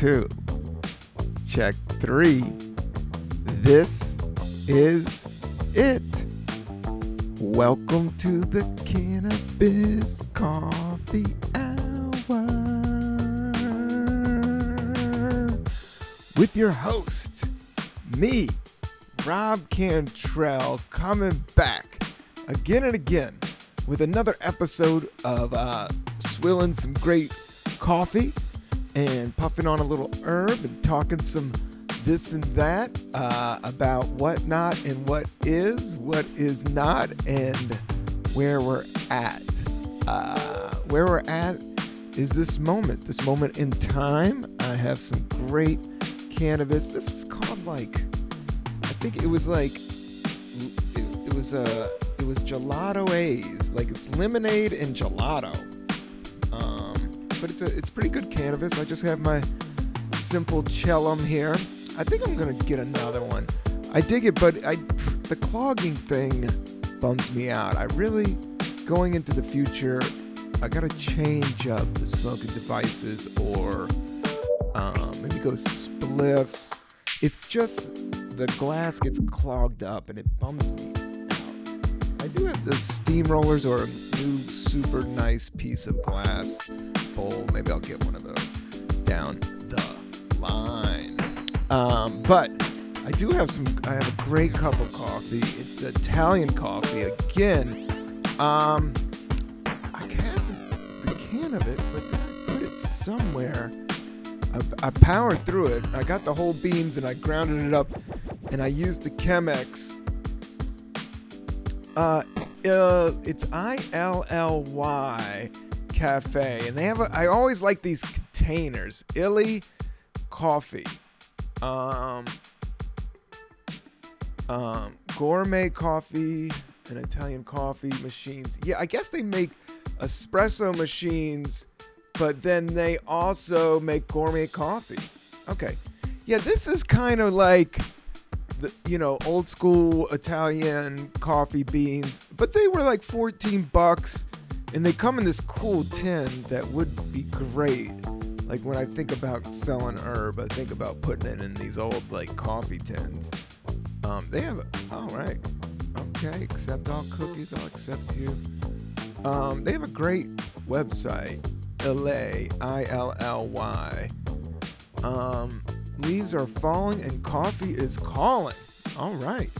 Two. Check three. This is it. Welcome to the Cannabis Coffee Hour with your host, me, Rob Cantrell, coming back again and again with another episode of uh, swilling some great coffee and puffing on a little herb and talking some this and that uh, about what not and what is, what is not, and where we're at. Uh, where we're at is this moment, this moment in time. I have some great cannabis. This was called like, I think it was like, it, it was a, uh, it was gelato A's, like it's lemonade and gelato. But it's a, it's pretty good cannabis. I just have my simple chillum here. I think I'm gonna get another one. I dig it, but I the clogging thing bums me out. I really going into the future. I gotta change up the smoking devices or um, maybe go spliffs. It's just the glass gets clogged up and it bums me out. I do have the steamrollers or a new super nice piece of glass Maybe I'll get one of those down the line. Um, but I do have some. I have a great cup of coffee. It's Italian coffee again. Um, I have the can of it, but I put it somewhere. I, I powered through it. I got the whole beans and I grounded it up, and I used the Chemex. Uh, uh, it's I L L Y Cafe, and they have. A, I always like these containers. Illy Coffee um, um, gourmet coffee and Italian coffee machines. Yeah, I guess they make espresso machines, but then they also make gourmet coffee. Okay. Yeah, this is kind of like the you know old school Italian coffee beans, but they were like 14 bucks, and they come in this cool tin that would be great like when I think about selling herb, I think about putting it in these old like coffee tins. Um, they have all right, okay, accept all cookies. I'll accept you. Um, they have a great website, Illy, I L L Y. Um, leaves are falling and coffee is calling. All right,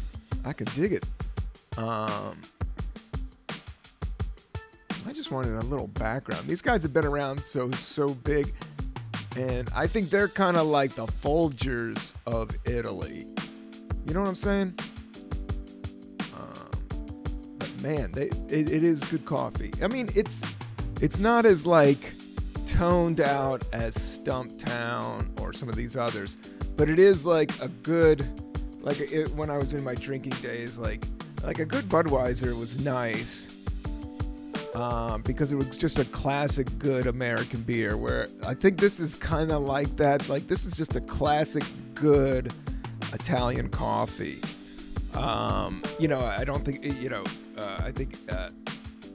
I can dig it. Um, wanted a little background. These guys have been around so so big. And I think they're kind of like the Folgers of Italy. You know what I'm saying? Um, but man, they, it, it is good coffee. I mean, it's it's not as like toned out as Stumptown or some of these others, but it is like a good, like it, when I was in my drinking days, like like a good Budweiser was nice um, because it was just a classic good American beer. Where I think this is kind of like that. Like this is just a classic good Italian coffee. Um, you know, I don't think you know. Uh, I think uh,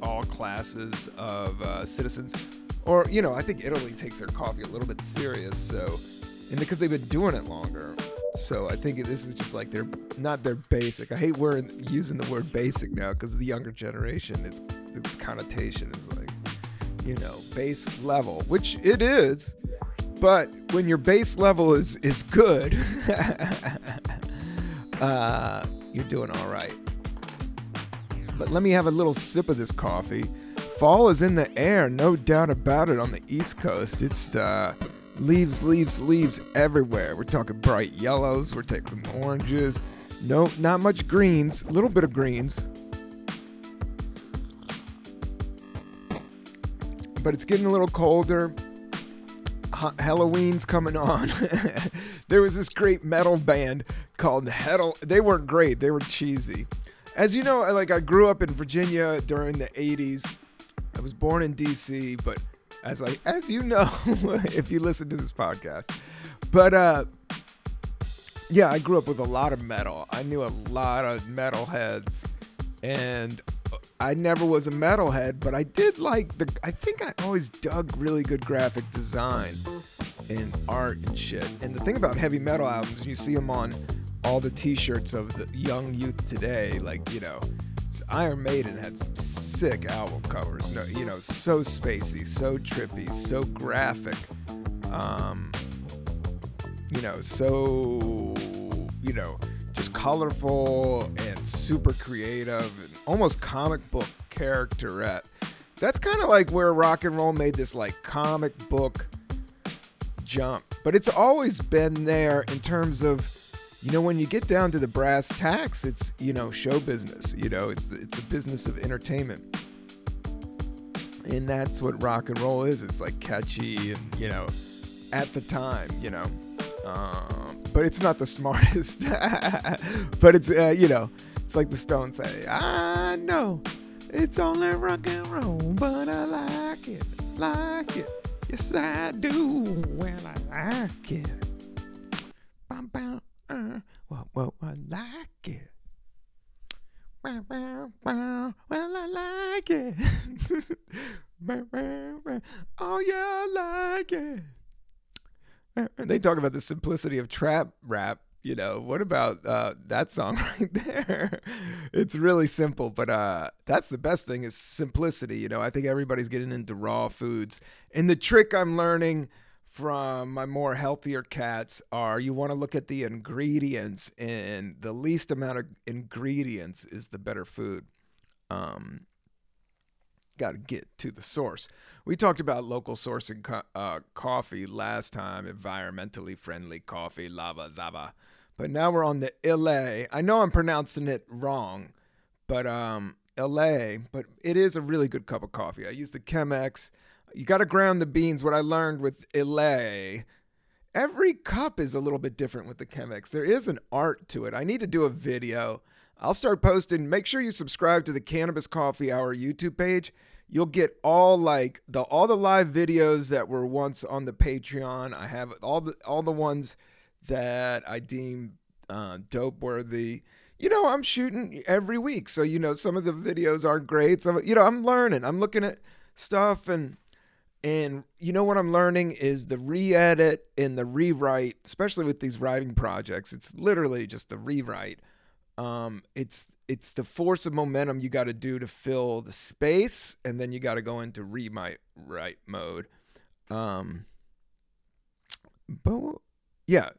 all classes of uh, citizens, or you know, I think Italy takes their coffee a little bit serious. So, and because they've been doing it longer, so I think this is just like they're not their basic. I hate using the word basic now because the younger generation it's its connotation is like you know base level, which it is. But when your base level is is good, uh, you're doing all right. But let me have a little sip of this coffee. Fall is in the air, no doubt about it. On the East Coast, it's uh, leaves, leaves, leaves everywhere. We're talking bright yellows. We're taking oranges. No, not much greens. A little bit of greens. But it's getting a little colder. Halloween's coming on. there was this great metal band called Heddle. They weren't great. They were cheesy. As you know, like I grew up in Virginia during the 80s. I was born in DC, but as I as you know if you listen to this podcast. But uh yeah, I grew up with a lot of metal. I knew a lot of metal heads and I never was a metalhead, but I did like the. I think I always dug really good graphic design and art and shit. And the thing about heavy metal albums, you see them on all the T-shirts of the young youth today. Like you know, Iron Maiden had some sick album covers. No, you know, so spacey, so trippy, so graphic. Um, you know, so you know, just colorful and super creative and almost comic book characterette. That's kind of like where rock and roll made this like comic book jump. But it's always been there in terms of you know when you get down to the brass tacks it's you know show business you know it's it's the business of entertainment and that's what rock and roll is it's like catchy and you know at the time you know um, but it's not the smartest but it's uh, you know it's like the stones say i know it's only rock and roll but i like it like it yes i do well i like it bum, bum uh, well, well, I like it. Well, well, well, well I like it. oh, yeah, I like it. They talk about the simplicity of trap rap. You know, what about uh, that song right there? it's really simple, but uh, that's the best thing is simplicity. You know, I think everybody's getting into raw foods. And the trick I'm learning – from my more healthier cats are you want to look at the ingredients and the least amount of ingredients is the better food um, got to get to the source we talked about local sourcing co- uh, coffee last time environmentally friendly coffee Lavazza but now we're on the la i know i'm pronouncing it wrong but um la but it is a really good cup of coffee i use the chemex you got to ground the beans. What I learned with Illy, every cup is a little bit different with the Chemex. There is an art to it. I need to do a video. I'll start posting. Make sure you subscribe to the Cannabis Coffee Hour YouTube page. You'll get all like the all the live videos that were once on the Patreon. I have all the all the ones that I deem uh, dope worthy. You know, I'm shooting every week, so you know some of the videos are great. Some, you know, I'm learning. I'm looking at stuff and and you know what I'm learning is the re-edit and the rewrite, especially with these writing projects. It's literally just the rewrite. Um, it's it's the force of momentum you got to do to fill the space, and then you got to go into rewrite write mode. Um, but yeah,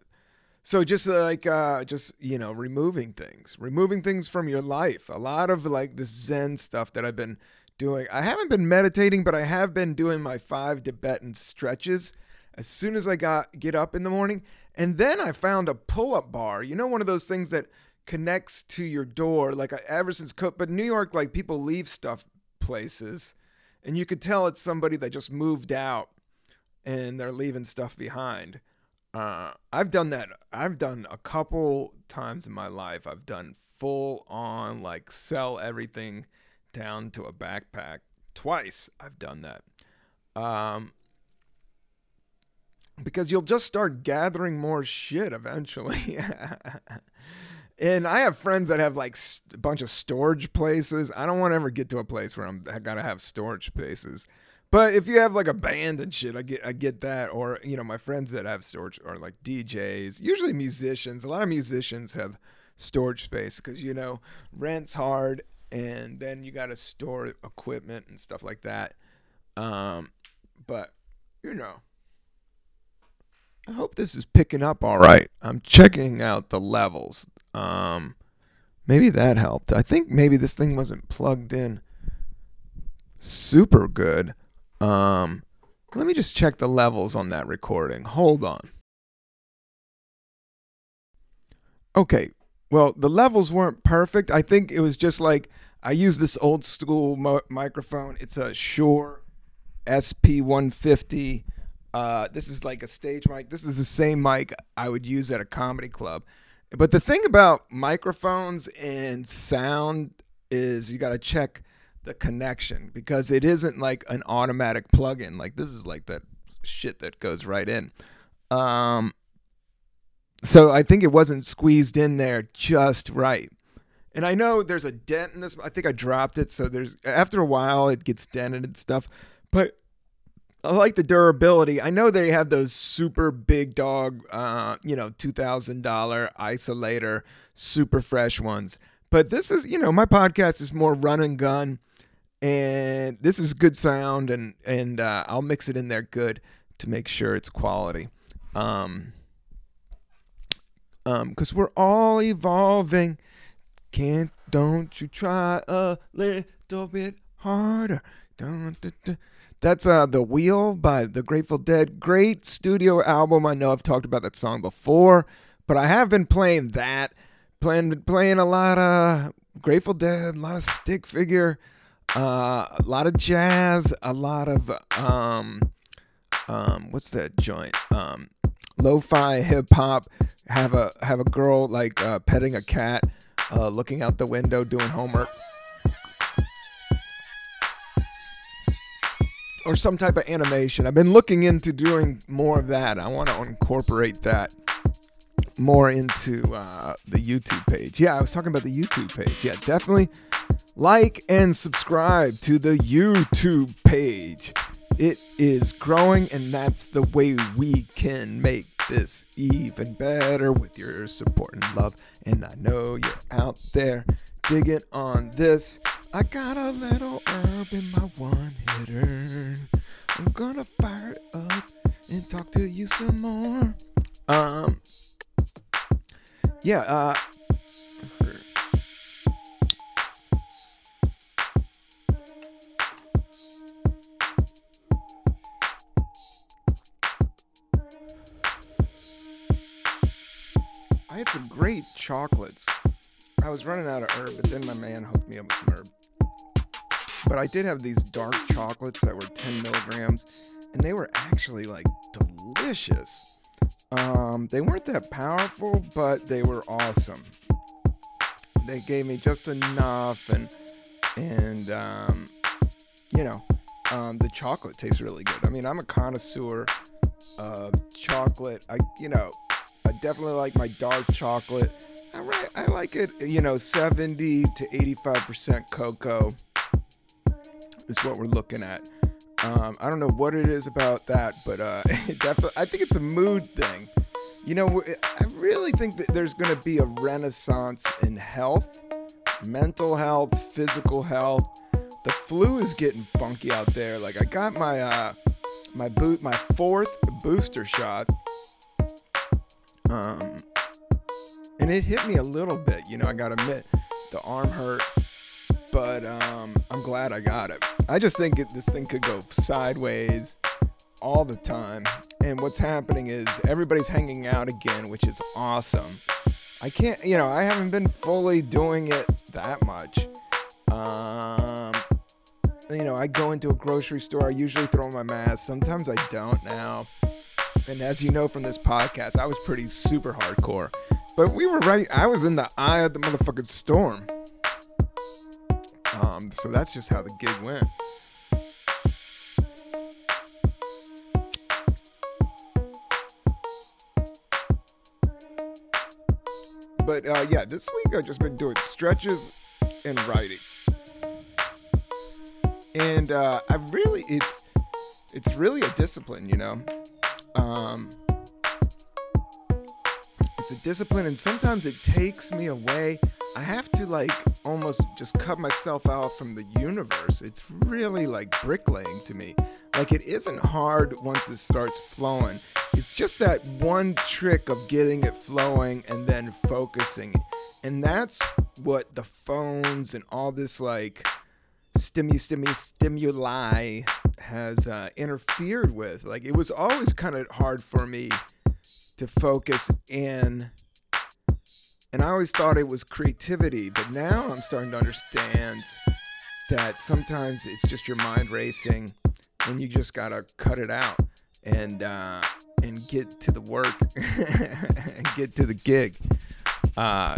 so just like uh, just you know removing things, removing things from your life. A lot of like the Zen stuff that I've been doing. I haven't been meditating, but I have been doing my five Tibetan stretches as soon as I got get up in the morning. And then I found a pull-up bar. You know, one of those things that connects to your door. Like ever since, but New York, like people leave stuff places, and you could tell it's somebody that just moved out and they're leaving stuff behind. Uh, I've done that. I've done a couple times in my life. I've done full on like sell everything down to a backpack. Twice I've done that. Um, because you'll just start gathering more shit eventually. and I have friends that have like a bunch of storage places. I don't want to ever get to a place where I'm I gotta have storage spaces. But if you have like a band and shit, I get I get that. Or you know, my friends that have storage are like DJs, usually musicians. A lot of musicians have storage space because you know rent's hard and then you got to store equipment and stuff like that. Um, but you know, I hope this is picking up all right. I'm checking out the levels. Um, maybe that helped. I think maybe this thing wasn't plugged in super good. Um, let me just check the levels on that recording. Hold on. Okay, well, the levels weren't perfect. I think it was just like I use this old school mo- microphone. It's a Shure SP150. Uh, this is like a stage mic. This is the same mic I would use at a comedy club. But the thing about microphones and sound is you got to check the connection because it isn't like an automatic plug-in. Like this is like that shit that goes right in. Um, so I think it wasn't squeezed in there just right. And I know there's a dent in this. I think I dropped it, so there's after a while it gets dented and stuff. But I like the durability. I know they have those super big dog, uh, you know, two thousand dollar isolator, super fresh ones. But this is, you know, my podcast is more run and gun, and this is good sound, and and uh, I'll mix it in there good to make sure it's quality. Um, um, cause we're all evolving. Can't don't you try a little bit harder? Dun, dun, dun. That's uh the Wheel by the Grateful Dead. Great studio album. I know I've talked about that song before, but I have been playing that, playing playing a lot of Grateful Dead, a lot of stick figure, uh, a lot of jazz, a lot of um um what's that joint? Um lo-fi hip hop. Have a have a girl like uh, petting a cat, uh, looking out the window doing homework. or some type of animation. I've been looking into doing more of that. I want to incorporate that more into uh, the YouTube page. Yeah, I was talking about the YouTube page. Yeah, definitely like and subscribe to the YouTube page. It is growing, and that's the way we can make this even better with your support and love. And I know you're out there digging on this. I got a little herb in my one hitter. I'm gonna fire it up and talk to you some more. Um, yeah, uh, I had some great chocolates. I was running out of herb, but then my man hooked me up with some herb. But I did have these dark chocolates that were 10 milligrams, and they were actually like delicious. Um, they weren't that powerful, but they were awesome. They gave me just enough, and and um, you know, um, the chocolate tastes really good. I mean, I'm a connoisseur of chocolate. I, you know, definitely like my dark chocolate. I, I like it, you know, 70 to 85% cocoa is what we're looking at. Um, I don't know what it is about that, but uh, definitely, I think it's a mood thing. You know, I really think that there's going to be a renaissance in health, mental health, physical health. The flu is getting funky out there. Like I got my uh, my boot, my fourth booster shot um, and it hit me a little bit, you know, I gotta admit, the arm hurt, but um, I'm glad I got it. I just think it, this thing could go sideways all the time. And what's happening is everybody's hanging out again, which is awesome. I can't, you know, I haven't been fully doing it that much. Um, you know, I go into a grocery store, I usually throw my mask. Sometimes I don't now. And as you know from this podcast, I was pretty super hardcore. But we were right. I was in the eye of the motherfucking storm. Um, so that's just how the gig went. But uh, yeah, this week I've just been doing stretches and writing, and uh, I really it's it's really a discipline, you know. Um, it's a discipline, and sometimes it takes me away. I have to like almost just cut myself out from the universe. It's really like bricklaying to me. Like it isn't hard once it starts flowing. It's just that one trick of getting it flowing and then focusing. And that's what the phones and all this like stimu stimu stimuli has uh, interfered with. Like it was always kind of hard for me to focus in. And I always thought it was creativity, but now I'm starting to understand that sometimes it's just your mind racing and you just gotta cut it out and uh, and get to the work and get to the gig. Uh,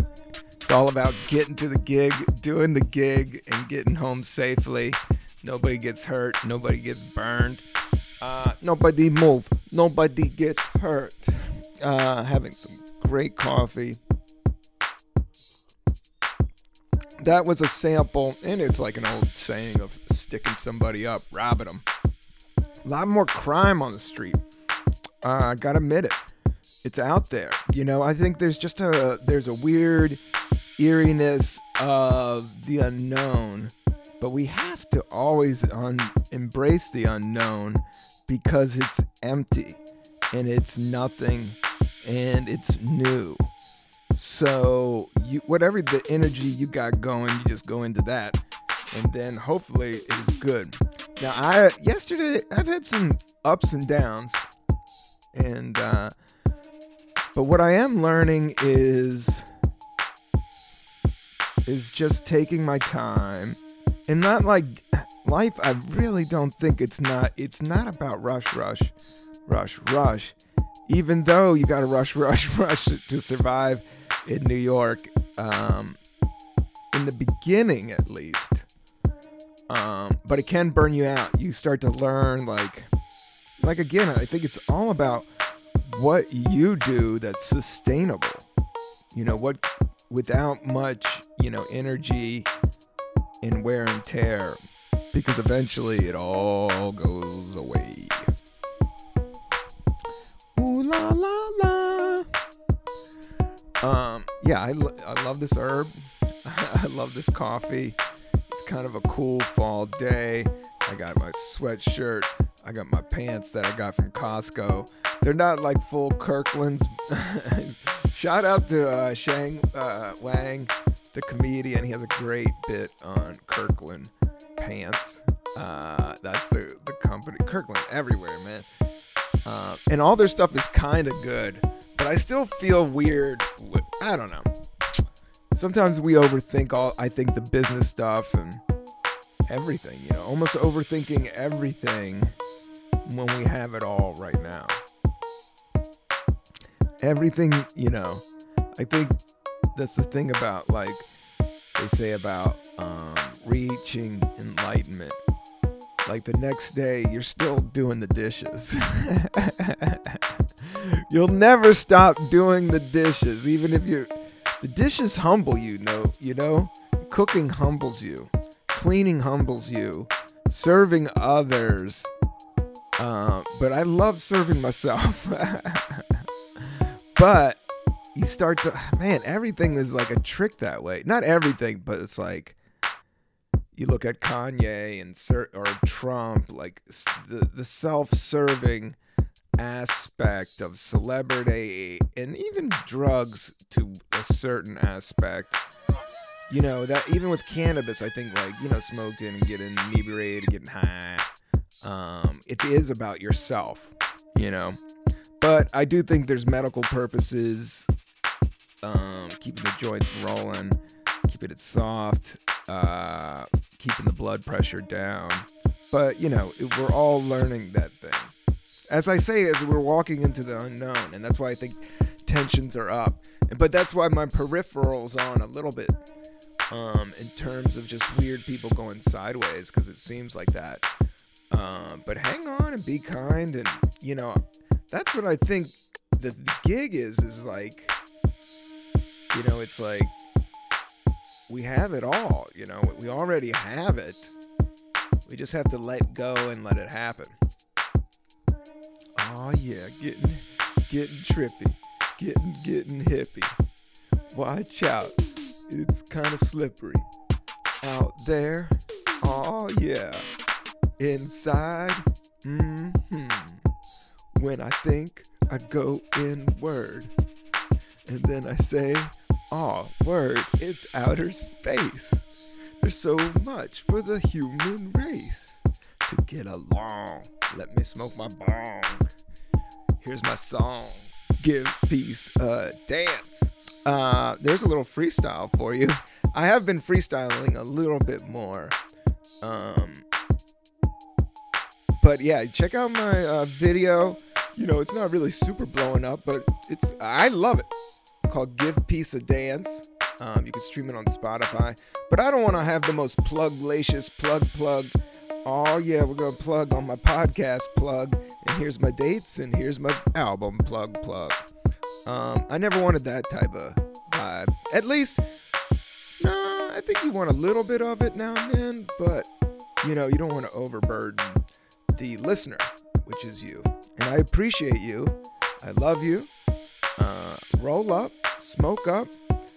it's all about getting to the gig, doing the gig, and getting home safely. Nobody gets hurt. Nobody gets burned. Uh, nobody move. Nobody gets hurt. Uh, having some great coffee. that was a sample, and it's like an old saying of sticking somebody up, robbing them. A lot more crime on the street. Uh, gotta admit it. It's out there. You know, I think there's just a there's a weird eeriness of the unknown, but we have to always un- embrace the unknown because it's empty and it's nothing and it's new. So you whatever the energy you got going, you just go into that, and then hopefully it is good. Now I yesterday I've had some ups and downs, and uh, but what I am learning is is just taking my time and not like life i really don't think it's not it's not about rush rush rush rush. Even though you got to rush rush rush to survive in new york um, in the beginning at least um, but it can burn you out. You start to learn like like again i think it's all about what you do that's sustainable. You know what without much you know energy and wear and tear because eventually it all goes away. Ooh la la la. Um, yeah, I, lo- I love this herb. I love this coffee. It's kind of a cool fall day. I got my sweatshirt. I got my pants that I got from Costco. They're not like full Kirkland's. Shout out to uh, Sheng uh, Wang, the comedian. He has a great bit on Kirkland pants. Uh, that's the, the company. Kirkland everywhere, man. Uh, and all their stuff is kind of good, but I still feel weird. With, I don't know. Sometimes we overthink all. I think the business stuff and everything. You know, almost overthinking everything when we have it all right now. Everything, you know. I think that's the thing about like they say about um, reaching enlightenment. Like the next day, you're still doing the dishes. You'll never stop doing the dishes, even if you're. The dishes humble you, know. You know, cooking humbles you, cleaning humbles you, serving others. Uh, but I love serving myself. but you start to man everything is like a trick that way. Not everything but it's like you look at kanye and or trump like the, the self-serving aspect of celebrity and even drugs to a certain aspect. You know that even with cannabis i think like you know smoking and getting inebriated getting high um, it is about yourself you know but i do think there's medical purposes um, keeping the joints rolling, keeping it soft, uh, keeping the blood pressure down. But you know, it, we're all learning that thing. As I say, as we're walking into the unknown, and that's why I think tensions are up. But that's why my peripherals on a little bit, um, in terms of just weird people going sideways, because it seems like that. Um, but hang on and be kind, and you know, that's what I think the, gig is. Is like you know, it's like we have it all, you know, we already have it. We just have to let go and let it happen. Oh yeah, getting getting trippy, getting getting hippie. Watch out. It's kind of slippery. Out there. Oh yeah. Inside. Mhm. When I think, I go inward. And then I say, oh, word, it's outer space. There's so much for the human race to get along. Let me smoke my bong. Here's my song. Give peace a dance. Uh, there's a little freestyle for you. I have been freestyling a little bit more. Um, but yeah, check out my uh, video. You know, it's not really super blowing up, but it's I love it called Give Peace a Dance. Um, you can stream it on Spotify. But I don't want to have the most plug-lacious plug plug. Oh yeah, we're gonna plug on my podcast plug, and here's my dates, and here's my album plug plug. Um, I never wanted that type of vibe. At least, no, I think you want a little bit of it now and then, but you know, you don't want to overburden the listener, which is you. And I appreciate you. I love you. Uh, roll up, smoke up.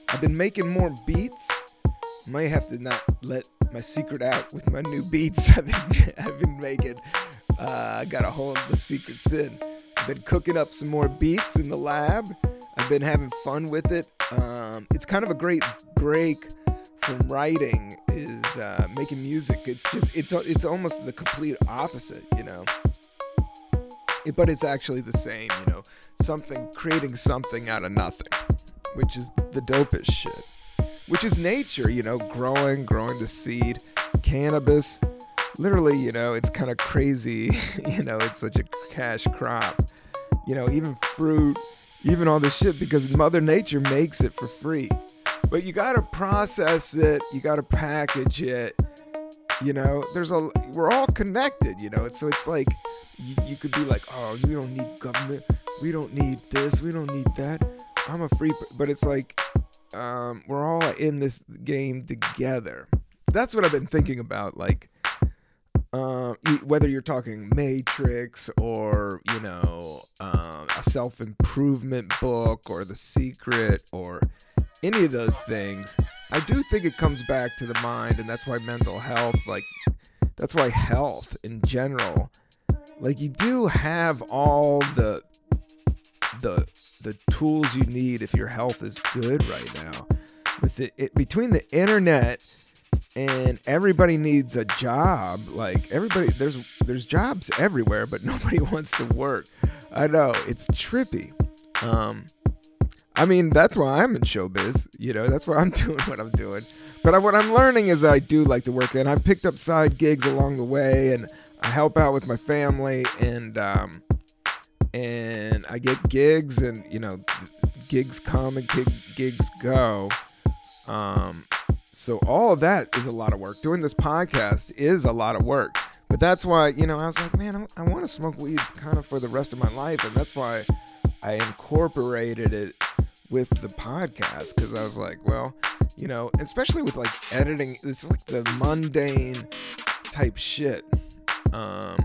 I've been making more beats. Might have to not let my secret out with my new beats I've been, I've been making. Uh, I got to hold of the secrets in. I've been cooking up some more beats in the lab. I've been having fun with it. Um, it's kind of a great break from writing is uh, making music. It's just it's it's almost the complete opposite, you know. It, but it's actually the same, you know. Something creating something out of nothing, which is the dopest shit. Which is nature, you know, growing, growing the seed, cannabis. Literally, you know, it's kind of crazy. you know, it's such a cash crop. You know, even fruit, even all this shit because Mother Nature makes it for free but you got to process it you got to package it you know? There's a we're all connected you know? So it's like you, you could be like oh we don't need government we don't need this we don't need that. I'm a free but it's like um, we're all in this game together. That's what i've been thinking about like um, whether you're talking Matrix or you know um, a self improvement book or The Secret or any of those things, I do think it comes back to the mind, and that's why mental health, like, that's why health in general, like, you do have all the the the tools you need if your health is good right now. With it, it between the internet and everybody needs a job, like everybody, there's there's jobs everywhere, but nobody wants to work. I know it's trippy. Um, I mean, that's why I'm in showbiz. You know, that's why I'm doing what I'm doing. But I, what I'm learning is that I do like to work, and I've picked up side gigs along the way, and I help out with my family, and um, and I get gigs, and you know, gigs come and gigs go. Um, so all of that is a lot of work. Doing this podcast is a lot of work. But that's why, you know, I was like, man, I, I want to smoke weed kind of for the rest of my life, and that's why I incorporated it with the podcast because I was like, well, you know, especially with like editing, it's like the mundane type shit. Um,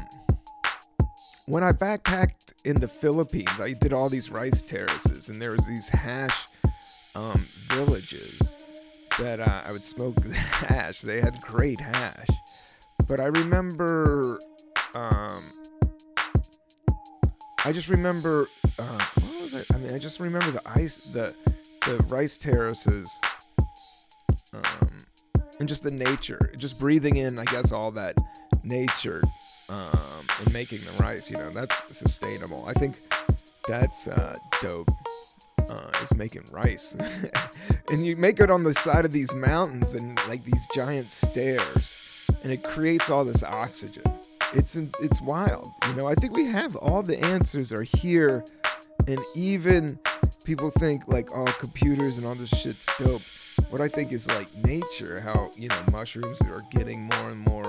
when I backpacked in the Philippines, I did all these rice terraces, and there was these hash um, villages that uh, I would smoke hash. They had great hash, but I remember, um, I just remember uh, was it? I mean, I just remember the ice, the the rice terraces, um, and just the nature, just breathing in, I guess, all that nature, um, and making the rice. You know, that's sustainable. I think that's uh, dope. Uh, is making rice, and you make it on the side of these mountains and like these giant stairs, and it creates all this oxygen. It's it's wild, you know. I think we have all the answers are here and even people think like all oh, computers and all this shit's dope. What I think is like nature, how you know mushrooms are getting more and more,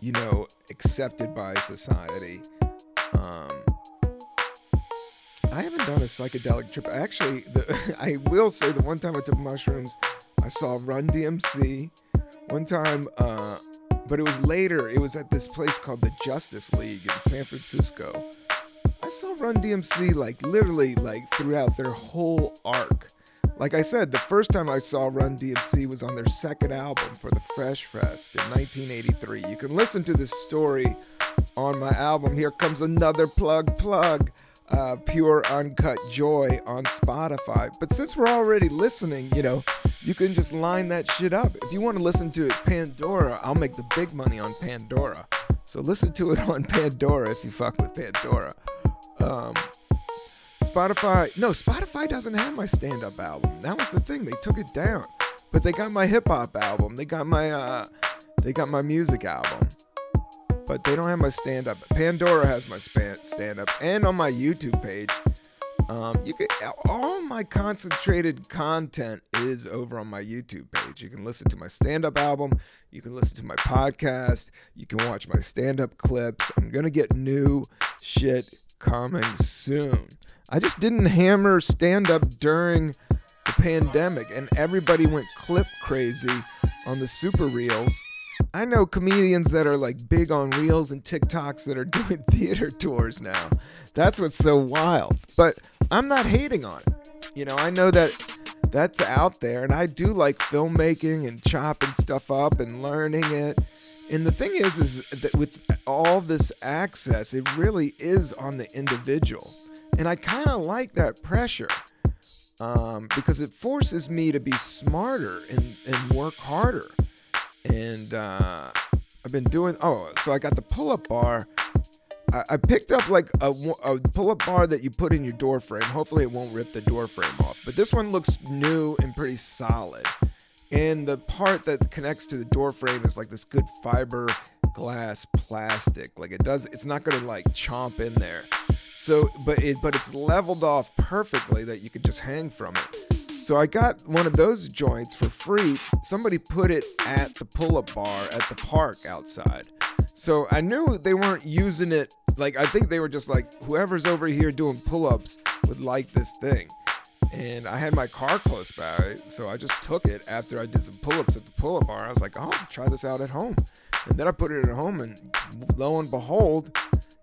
you know, accepted by society. Um, I haven't done a psychedelic trip. Actually, the, I will say the one time I took mushrooms, I saw Run DMC. One time, uh, but it was later. It was at this place called the Justice League in San Francisco saw Run DMC like literally like throughout their whole arc. Like I said, the first time I saw Run DMC was on their second album for the Fresh Fest in 1983. You can listen to this story on my album. Here comes another plug plug. Uh, pure uncut joy on Spotify. But since we're already listening, you know, you can just line that shit up. If you want to listen to it Pandora, I'll make the big money on Pandora. So listen to it on Pandora if you fuck with Pandora. Um, Spotify, no, Spotify doesn't have my stand up album. That was the thing. They took it down. But they got my hip hop album. They got my uh they got my music album. But they don't have my stand up. Pandora has my stand up and on my YouTube page. Um, you can all my concentrated content is over on my YouTube page. You can listen to my stand-up album, you can listen to my podcast, you can watch my stand-up clips. I'm gonna get new shit coming soon. I just didn't hammer stand up during the pandemic, and everybody went clip crazy on the super reels. I know comedians that are like big on reels and TikToks that are doing theater tours now. That's what's so wild. But I'm not hating on it. You know, I know that that's out there and I do like filmmaking and chopping stuff up and learning it. And the thing is is that with all this access, it really is on the individual. And I kind of like that pressure um, because it forces me to be smarter and, and work harder. And uh, I've been doing, oh, so I got the pull up bar. I, I picked up like a, a pull up bar that you put in your door frame. Hopefully, it won't rip the door frame off. But this one looks new and pretty solid. And the part that connects to the door frame is like this good fiber glass plastic. Like it does, it's not gonna like chomp in there. So, but it, but it's leveled off perfectly that you could just hang from it. So I got one of those joints for free. Somebody put it at the pull-up bar at the park outside. So I knew they weren't using it. Like I think they were just like whoever's over here doing pull-ups would like this thing. And I had my car close by, so I just took it after I did some pull-ups at the pull-up bar. I was like, "Oh, try this out at home." And then I put it at home, and lo and behold,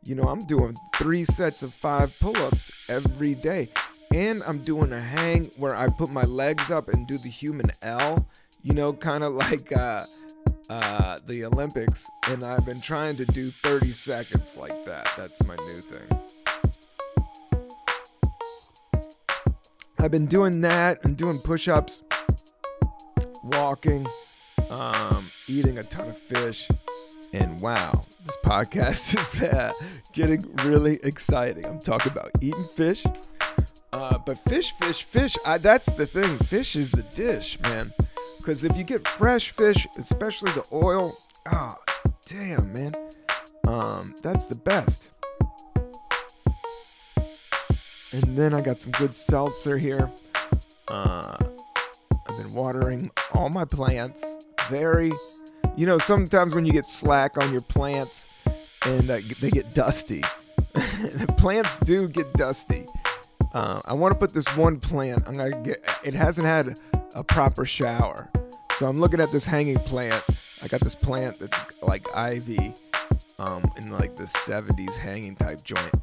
you know, I'm doing three sets of five pull ups every day. And I'm doing a hang where I put my legs up and do the human L, you know, kind of like uh, uh, the Olympics. And I've been trying to do 30 seconds like that. That's my new thing. I've been doing that and doing push ups, walking, um, eating a ton of fish. And wow, this podcast is uh, getting really exciting. I'm talking about eating fish. Uh, but fish, fish, fish, I, that's the thing. Fish is the dish, man. Because if you get fresh fish, especially the oil, ah, oh, damn, man. Um, that's the best. And then I got some good seltzer here. Uh, I've been watering all my plants. Very, you know, sometimes when you get slack on your plants and uh, they get dusty, plants do get dusty. Uh, I want to put this one plant. I'm gonna get. It hasn't had a proper shower, so I'm looking at this hanging plant. I got this plant that's like ivy, um, in like the 70s hanging type joint,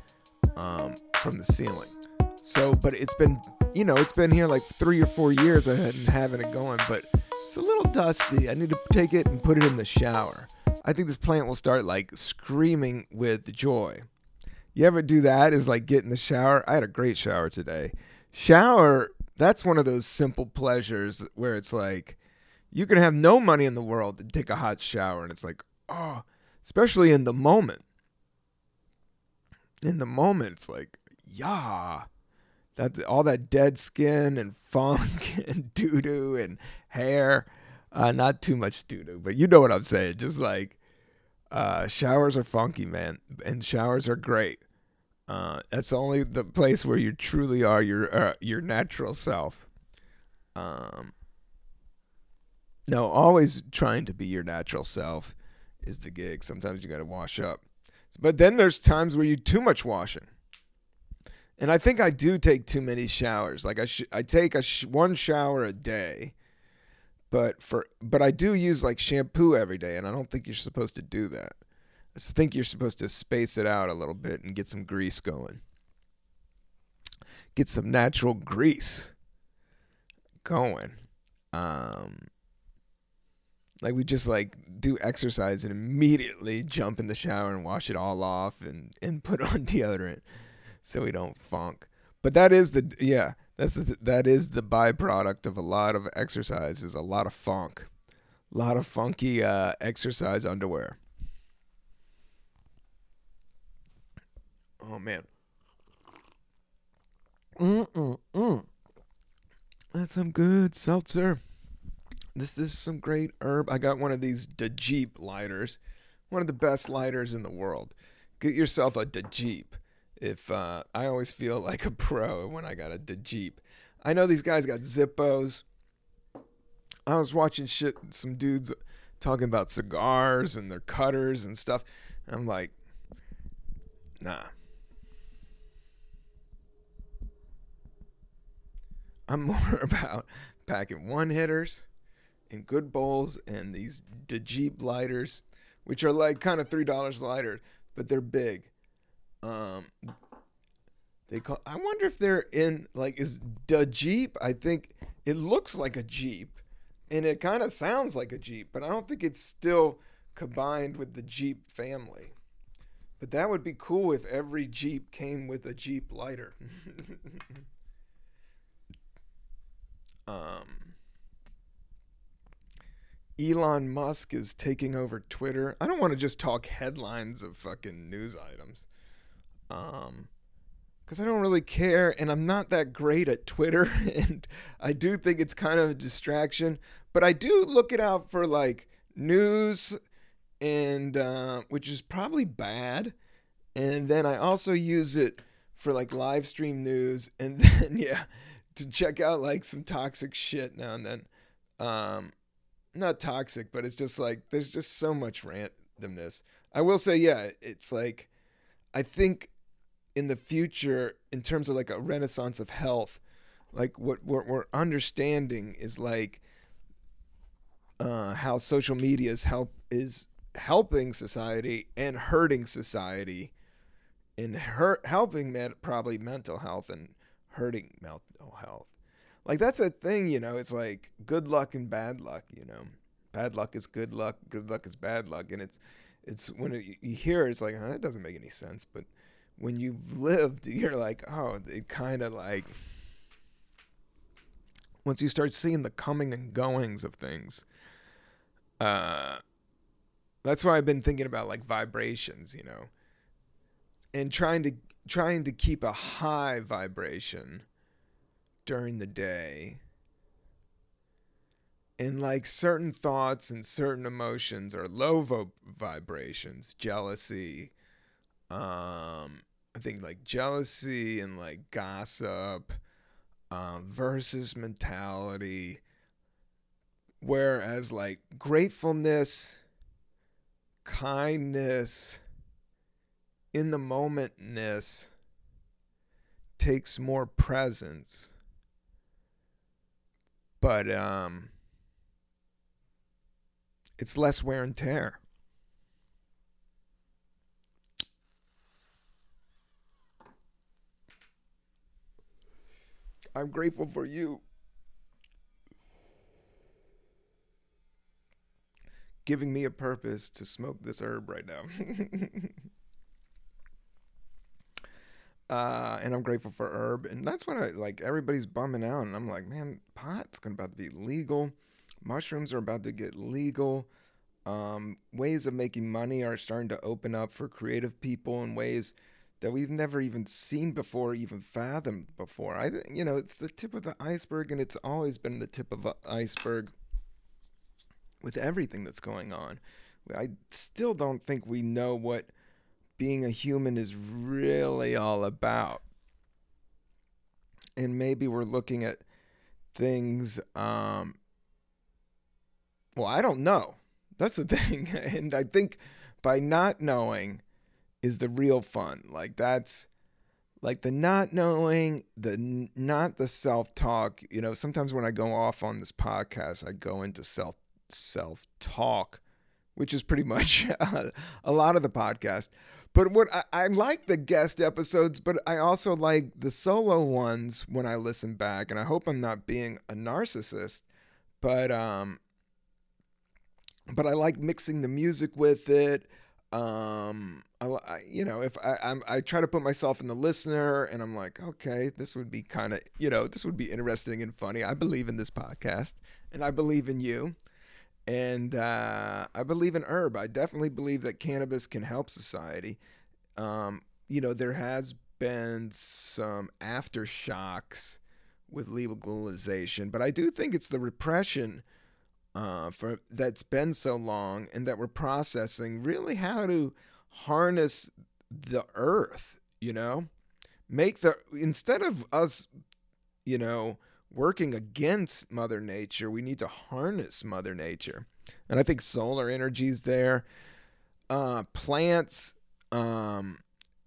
um, from the ceiling. So, but it's been, you know, it's been here like three or four years. I hadn't having it going, but it's a little dusty. I need to take it and put it in the shower. I think this plant will start like screaming with joy. You ever do that? Is like get in the shower. I had a great shower today. Shower, that's one of those simple pleasures where it's like you can have no money in the world to take a hot shower and it's like, oh, especially in the moment. In the moment, it's like, yeah that all that dead skin and funk and doo doo and hair. Uh, not too much doo doo, but you know what I'm saying. Just like uh, showers are funky, man, and showers are great. Uh, that's only the place where you truly are your uh, your natural self. Um, no, always trying to be your natural self is the gig. Sometimes you got to wash up, but then there's times where you too much washing and I think I do take too many showers. Like I sh- I take a sh- one shower a day, but for but I do use like shampoo every day, and I don't think you're supposed to do that. I think you're supposed to space it out a little bit and get some grease going. Get some natural grease going. Um, like we just like do exercise and immediately jump in the shower and wash it all off and and put on deodorant so we don't funk. But that is the yeah, that's the, that is the byproduct of a lot of exercise is a lot of funk, a lot of funky uh, exercise underwear. Oh man. Mm-mm-mm. That's some good seltzer. This is some great herb. I got one of these Jeep lighters, one of the best lighters in the world. Get yourself a Jeep if uh, I always feel like a pro when I got a Jeep. I know these guys got Zippos. I was watching shit, some dudes talking about cigars and their cutters and stuff. And I'm like, nah. I'm more about packing one hitters in good bowls and these Jeep lighters, which are like kind of three dollars lighter, but they're big. Um, they call. I wonder if they're in like is the Jeep. I think it looks like a Jeep, and it kind of sounds like a Jeep, but I don't think it's still combined with the Jeep family. But that would be cool if every Jeep came with a Jeep lighter. um, Elon Musk is taking over Twitter. I don't want to just talk headlines of fucking news items. Um, because I don't really care and I'm not that great at Twitter and I do think it's kind of a distraction, but I do look it out for like news and uh, which is probably bad. And then I also use it for like live stream news and then yeah, to check out like some toxic shit now and then. Um, not toxic, but it's just like there's just so much randomness. I will say, yeah, it's like I think in the future, in terms of like a renaissance of health, like what we're, we're understanding is like uh, how social media is help is helping society and hurting society, and hurt helping med- probably mental health and hurting mental health. Like that's a thing, you know. It's like good luck and bad luck, you know. Bad luck is good luck. Good luck is bad luck, and it's it's when it, you hear it, it's like huh, that doesn't make any sense, but when you've lived, you're like, oh, it kind of like once you start seeing the coming and goings of things. Uh, that's why I've been thinking about like vibrations, you know, and trying to trying to keep a high vibration during the day. And like certain thoughts and certain emotions are low vo- vibrations, jealousy, um, I think like jealousy and like gossip, um, versus mentality. Whereas like gratefulness, kindness, in the momentness takes more presence. But um it's less wear and tear. I'm grateful for you. Giving me a purpose to smoke this herb right now. uh, and I'm grateful for herb. And that's when I like everybody's bumming out. And I'm like, man, pot's about to be legal. Mushrooms are about to get legal. Um, ways of making money are starting to open up for creative people in ways that we've never even seen before, even fathomed before. I, you know, it's the tip of the iceberg, and it's always been the tip of the iceberg with everything that's going on. I still don't think we know what being a human is really all about. And maybe we're looking at things, um, well, I don't know. That's the thing. and I think by not knowing, is the real fun. Like that's like the not knowing, the not the self talk. You know, sometimes when I go off on this podcast, I go into self self talk, which is pretty much a lot of the podcast. But what I, I like the guest episodes, but I also like the solo ones when I listen back. And I hope I'm not being a narcissist, but um, but I like mixing the music with it. Um, I, you know, if I, I'm, I try to put myself in the listener, and I'm like, okay, this would be kind of, you know, this would be interesting and funny. I believe in this podcast, and I believe in you, and uh, I believe in herb. I definitely believe that cannabis can help society. Um, you know, there has been some aftershocks with legalization, but I do think it's the repression uh, for that's been so long, and that we're processing really how to harness the earth, you know? Make the instead of us, you know, working against mother nature, we need to harness mother nature. And I think solar energy is there. Uh plants um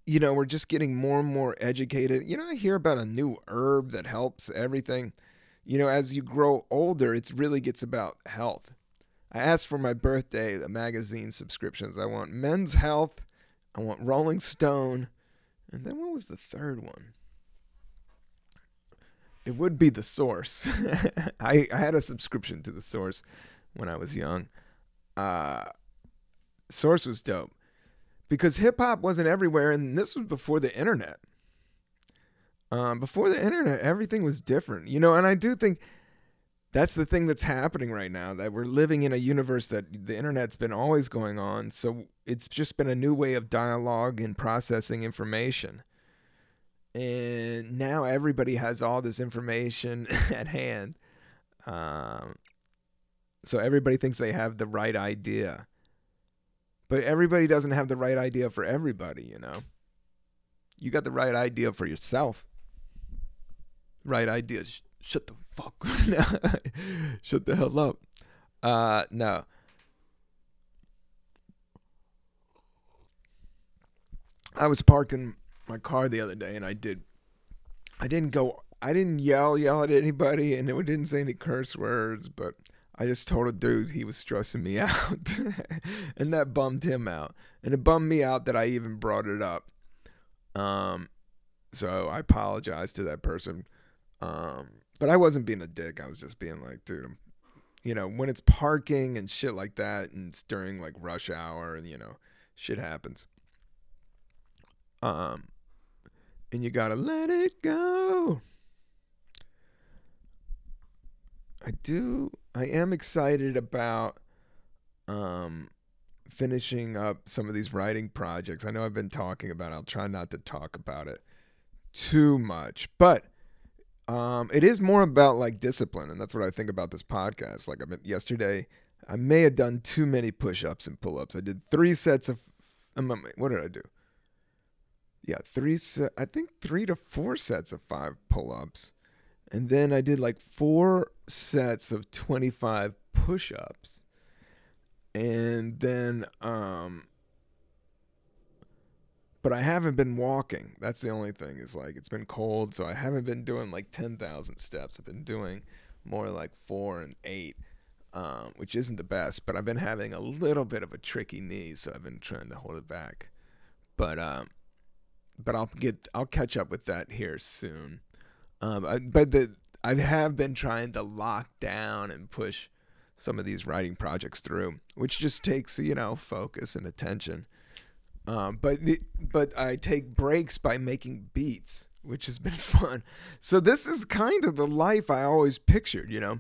you know, we're just getting more and more educated. You know, I hear about a new herb that helps everything. You know, as you grow older, it really gets about health. I asked for my birthday the magazine subscriptions. I want Men's Health, I want Rolling Stone, and then what was the third one? It would be the Source. I, I had a subscription to the Source when I was young. Uh, Source was dope because hip hop wasn't everywhere, and this was before the internet. Um, before the internet, everything was different, you know. And I do think that's the thing that's happening right now that we're living in a universe that the internet's been always going on. So it's just been a new way of dialogue and processing information. And now everybody has all this information at hand. Um, so everybody thinks they have the right idea. But everybody doesn't have the right idea for everybody, you know. You got the right idea for yourself. Right idea. Sh- shut the fuck. Up. shut the hell up. Uh no. I was parking my car the other day and I did I didn't go I didn't yell yell at anybody and it didn't say any curse words, but I just told a dude he was stressing me out. and that bummed him out. And it bummed me out that I even brought it up. Um, so I apologize to that person. Um, but I wasn't being a dick. I was just being like, dude, you know, when it's parking and shit like that, and it's during like rush hour, and you know, shit happens. Um, and you gotta let it go. I do. I am excited about um, finishing up some of these writing projects. I know I've been talking about. It. I'll try not to talk about it too much, but um, it is more about like discipline, and that's what I think about this podcast. Like I been yesterday, I may have done too many push-ups and pull-ups. I did three sets of. Um, um what did I do? Yeah, three. Se- I think three to four sets of five pull-ups and then I did like four sets of 25 push ups. And then, um, but I haven't been walking. That's the only thing is like it's been cold, so I haven't been doing like 10,000 steps. I've been doing more like four and eight, um, which isn't the best, but I've been having a little bit of a tricky knee, so I've been trying to hold it back. But, um, but I'll get, I'll catch up with that here soon. Um, I, but the I have been trying to lock down and push some of these writing projects through, which just takes you know focus and attention. Um, but the, but I take breaks by making beats, which has been fun. So this is kind of the life I always pictured. You know,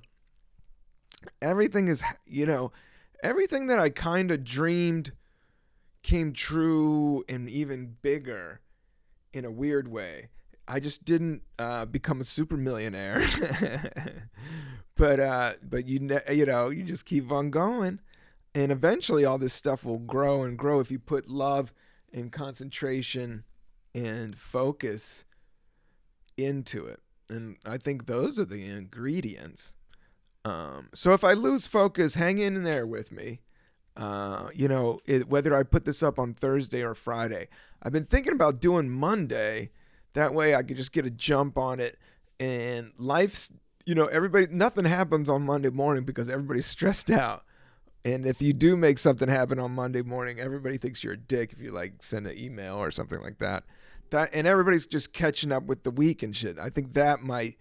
everything is you know everything that I kind of dreamed came true and even bigger in a weird way. I just didn't uh, become a super millionaire. but uh, but you ne- you know you just keep on going, and eventually all this stuff will grow and grow if you put love and concentration and focus into it. And I think those are the ingredients. Um, so if I lose focus, hang in there with me. Uh, you know, it, whether I put this up on Thursday or Friday. I've been thinking about doing Monday that way I could just get a jump on it. And life's, you know, everybody, nothing happens on Monday morning because everybody's stressed out. And if you do make something happen on Monday morning, everybody thinks you're a dick if you like send an email or something like that. That and everybody's just catching up with the week and shit. I think that might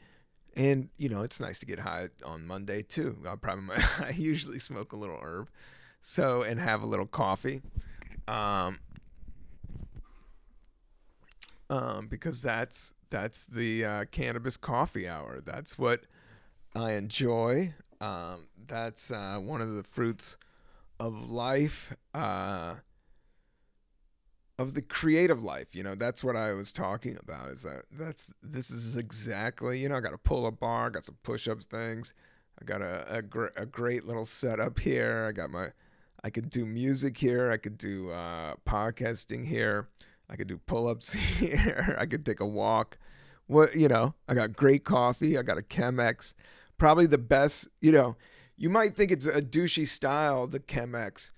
and you know, it's nice to get high on Monday too. I probably I usually smoke a little herb. So and have a little coffee. Um um, because that's that's the uh, cannabis coffee hour. That's what I enjoy. Um, that's uh, one of the fruits of life, uh, of the creative life. You know, that's what I was talking about. Is that that's this is exactly you know I got a pull up bar, got some push ups things. I got a a, gr- a great little setup here. I got my I could do music here. I could do uh, podcasting here. I could do pull ups here. I could take a walk. What you know, I got great coffee. I got a Chemex. Probably the best. You know, you might think it's a douchey style, the Chemex,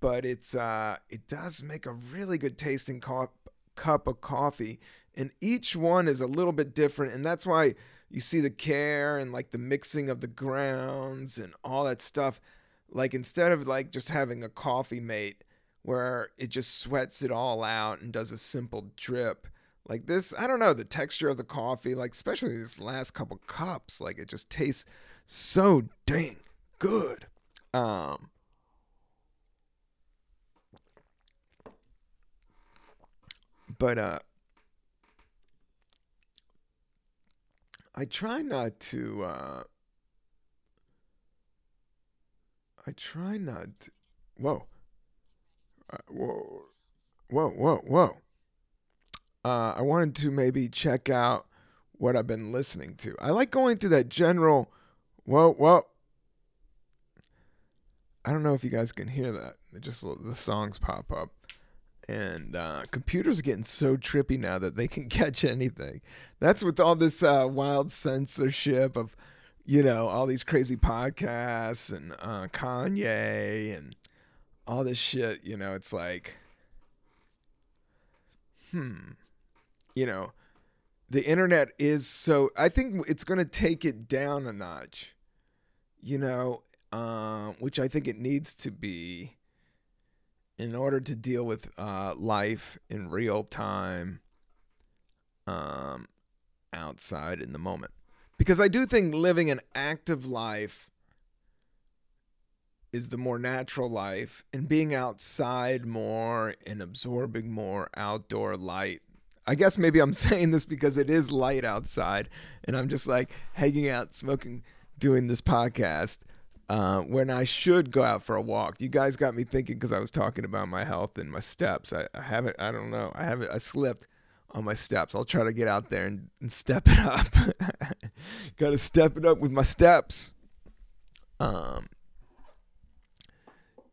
but it's uh, it does make a really good tasting cup cup of coffee. And each one is a little bit different, and that's why you see the care and like the mixing of the grounds and all that stuff. Like instead of like just having a coffee mate where it just sweats it all out and does a simple drip. Like this, I don't know, the texture of the coffee, like especially these last couple cups, like it just tastes so dang good. Um but uh I try not to uh I try not to, whoa. Uh, whoa. Whoa, whoa, whoa. Uh I wanted to maybe check out what I've been listening to. I like going to that general whoa, whoa. I don't know if you guys can hear that. It just the songs pop up and uh, computers are getting so trippy now that they can catch anything. That's with all this uh, wild censorship of, you know, all these crazy podcasts and uh, Kanye and all this shit. You know, it's like, hmm, you know, the internet is so. I think it's going to take it down a notch. You know, uh, which I think it needs to be in order to deal with uh, life in real time um, outside in the moment. Because I do think living an active life is the more natural life, and being outside more and absorbing more outdoor light. I guess maybe I'm saying this because it is light outside, and I'm just like hanging out, smoking, doing this podcast uh, when I should go out for a walk. You guys got me thinking because I was talking about my health and my steps. I, I haven't, I don't know. I haven't, I slipped on my steps. I'll try to get out there and, and step it up. got to step it up with my steps. Um,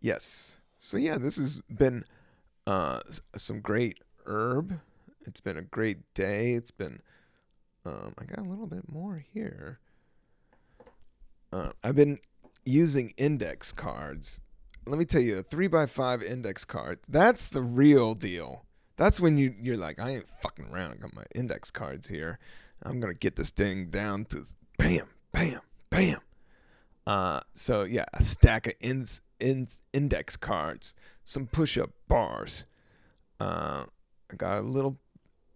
yes. So yeah, this has been uh, some great herb. It's been a great day. It's been, um, I got a little bit more here. Uh, I've been using index cards. Let me tell you, a three by five index card, that's the real deal. That's when you, you're like, I ain't fucking around. I got my index cards here. I'm going to get this thing down to bam, bam, bam. Uh, so, yeah, a stack of in, in, index cards, some push up bars. Uh, I got a little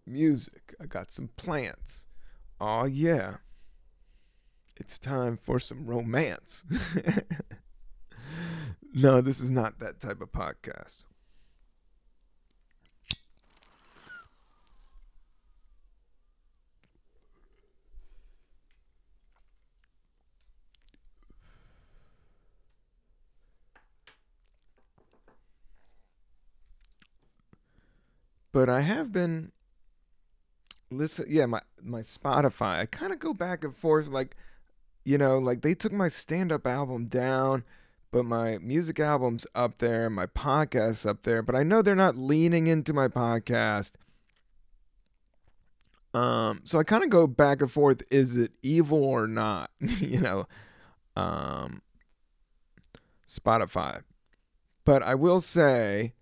music. I got some plants. Oh, yeah it's time for some romance. no, this is not that type of podcast. But I have been listen yeah, my my Spotify. I kind of go back and forth like you know, like they took my stand up album down, but my music album's up there, my podcast's up there, but I know they're not leaning into my podcast. Um, so I kind of go back and forth is it evil or not? you know, um, Spotify. But I will say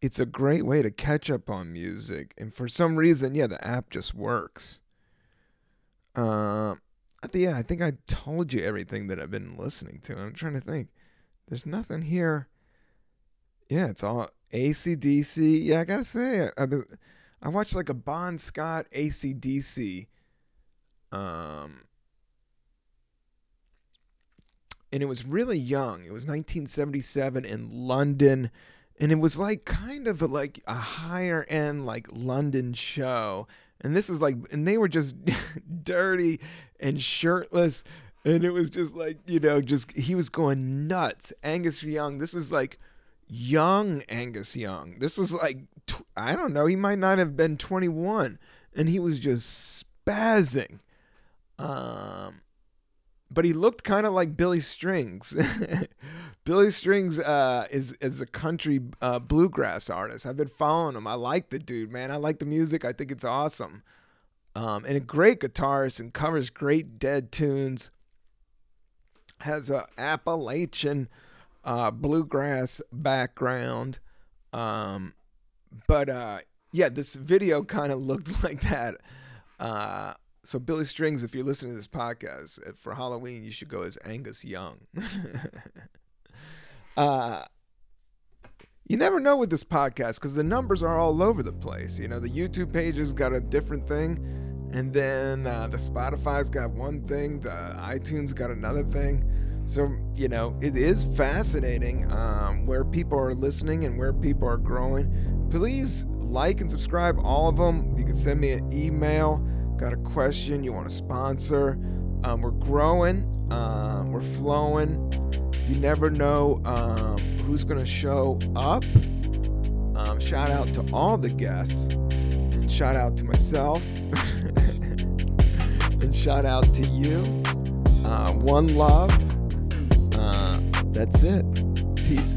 it's a great way to catch up on music. And for some reason, yeah, the app just works. Um, yeah, I think I told you everything that I've been listening to. I'm trying to think. There's nothing here. Yeah, it's all ACDC. Yeah, I gotta say, I've been, I watched like a Bon Scott ACDC. Um, and it was really young. It was 1977 in London, and it was like kind of a, like a higher end like London show. And this is like and they were just dirty and shirtless. And it was just like you know just he was going nuts. Angus young this was like young angus young. This was like i don't know he might not have been 21 and he was just spazzing. Um but he looked kind of like billy strings Billy Strings uh, is is a country uh, bluegrass artist. I've been following him. I like the dude, man. I like the music. I think it's awesome. Um, and a great guitarist and covers great dead tunes. Has a Appalachian uh, bluegrass background. Um, but uh, yeah, this video kind of looked like that. So Billy Strings, if you're listening to this podcast uh, for Halloween, you should go as Angus Young. uh, you never know with this podcast because the numbers are all over the place. You know, the YouTube page has got a different thing, and then uh, the Spotify's got one thing, the iTunes got another thing. So, you know, it is fascinating um, where people are listening and where people are growing. Please like and subscribe all of them. You can send me an email. Got a question? You want to sponsor? Um, we're growing. Um, we're flowing. You never know um, who's going to show up. Um, shout out to all the guests. And shout out to myself. and shout out to you. Uh, one love. Uh, that's it. Peace.